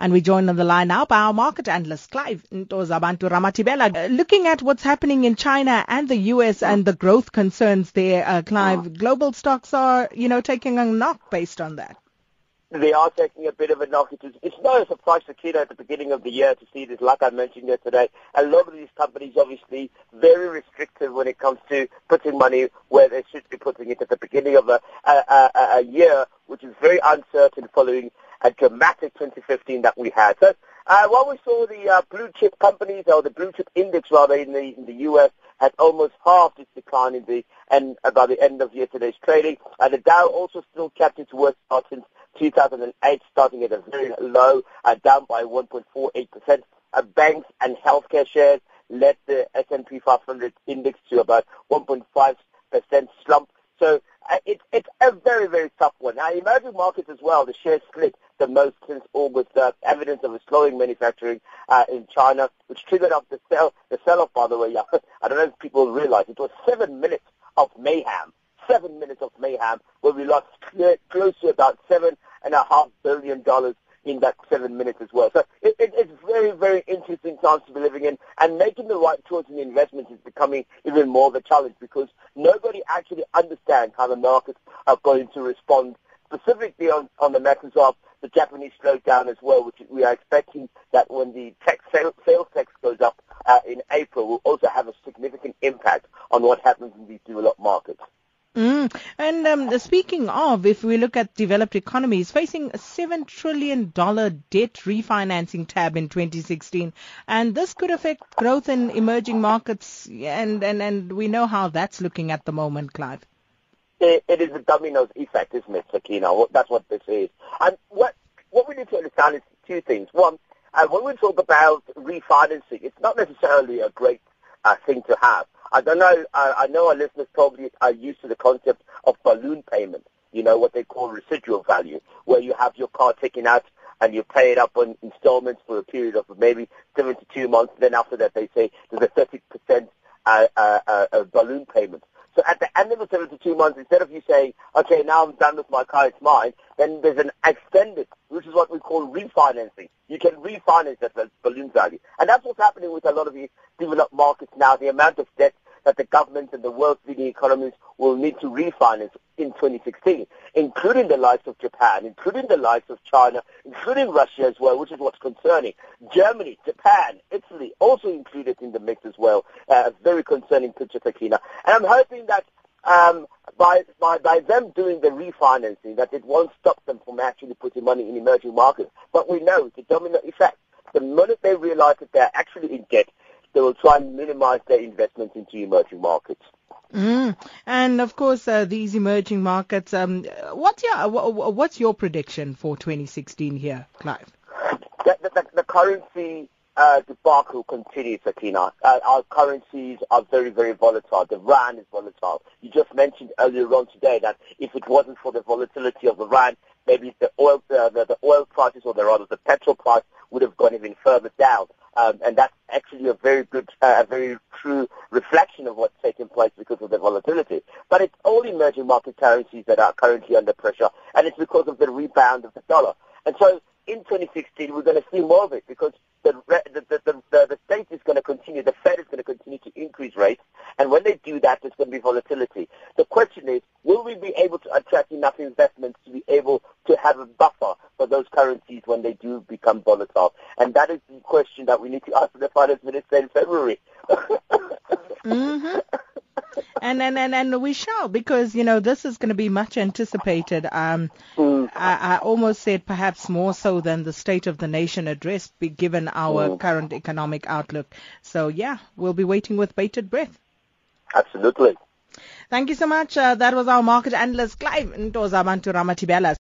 And we join on the line now by our market analyst, Clive Ntozabantu Ramathibela. Uh, looking at what's happening in China and the US and the growth concerns there, uh, Clive, global stocks are, you know, taking a knock based on that. They are taking a bit of a knock. It's, it's not a surprise to Kino at the beginning of the year to see this, like I mentioned yesterday. A lot of these companies obviously very restrictive when it comes to putting money where they should be putting it at the beginning of a, a, a, a year, which is very uncertain following a dramatic 2015 that we had. So uh, while we saw the uh, blue chip companies, or the blue chip index rather, in the, in the U.S. had almost halved its decline in the end, uh, by the end of yesterday's trading. And the Dow also still kept its worst start since 2008, starting at a very low, uh, down by 1.48%. Uh, banks and healthcare shares led the S&P 500 index to about 1.5% slump. So uh, it, it's a very, very tough one. Now, emerging markets as well, the shares split the most since August. Uh, evidence of a slowing manufacturing uh, in China, which triggered off the sell the sell-off. By the way, I don't know if people realize it was seven minutes of mayhem. Seven minutes of mayhem where we lost close to about seven and a half billion dollars in that seven minutes as well. So it, it, it's very, very interesting times to be living in, and making the right choice in investments is becoming even more of a challenge because nobody actually understands how the markets are going to respond, specifically on, on the matters of the Japanese slowdown as well, which we are expecting that when the sales, tax goes up uh, in April, will also have a significant impact on what happens in these developed markets. Mm. And um, speaking of, if we look at developed economies, facing a $7 trillion debt refinancing tab in 2016, and this could affect growth in emerging markets, and, and, and we know how that's looking at the moment, Clive. It, is a dominoes effect, isn't it, Sakina? That's what this is. And what, what we need to understand is two things. One, uh, when we talk about refinancing, it's not necessarily a great uh, thing to have. I don't know. I, I know our listeners probably are used to the concept of balloon payment. You know what they call residual value, where you have your car taken out and you pay it up on installments for a period of maybe 72 months. Then after that, they say there's a 30% uh, uh, uh, balloon payment. So at the end of the 72 months, instead of you saying, okay, now I'm done with my car, it's mine, then there's an extended, which is what we call refinancing. You can refinance that balloon value. And that's what's happening with a lot of these developed markets now. The amount of debt that the governments and the world's leading economies will need to refinance in 2016, including the likes of Japan, including the likes of China, including Russia as well, which is what's concerning. Germany, Japan, Italy also included in the mix as well. Uh, very concerning picture, Sakina. And I'm hoping that um, by, by, by them doing the refinancing, that it won't stop them from actually putting money in emerging markets. But we know the domino effect. The moment they realize that they're actually in debt, they will try and minimize their investments into emerging markets. Mm. And of course, uh, these emerging markets. Um, what's your what's your prediction for 2016 here, Clive? The, the, the currency uh, debacle continues, Sakina. Uh, our currencies are very, very volatile. The rand is volatile. You just mentioned earlier on today that if it wasn't for the volatility of the rand, maybe the oil, uh, the, the oil prices or the rather the petrol price would have gone even further down. Um, and that's actually a very good, uh, a very true reflection of what's taking place because of the volatility. But it's all emerging market currencies that are currently under pressure, and it's because of the rebound of the dollar. And so in 2016, we're going to see more of it because the, the, the, the, the state is going to continue, the Fed is going to continue to increase rates, and when they do that, there's going to be volatility. The question is, will we be able to attract enough investments to be able to have a buffer for those currencies when they do become volatile? And that is the question that we need to ask the finance minister in February. mm-hmm. And, and and and we shall because you know this is going to be much anticipated. Um, mm. I, I, almost said perhaps more so than the State of the Nation address, given our mm. current economic outlook. So yeah, we'll be waiting with bated breath. Absolutely. Thank you so much. Uh, that was our market analyst Clive Ntozabantu Ramathibela.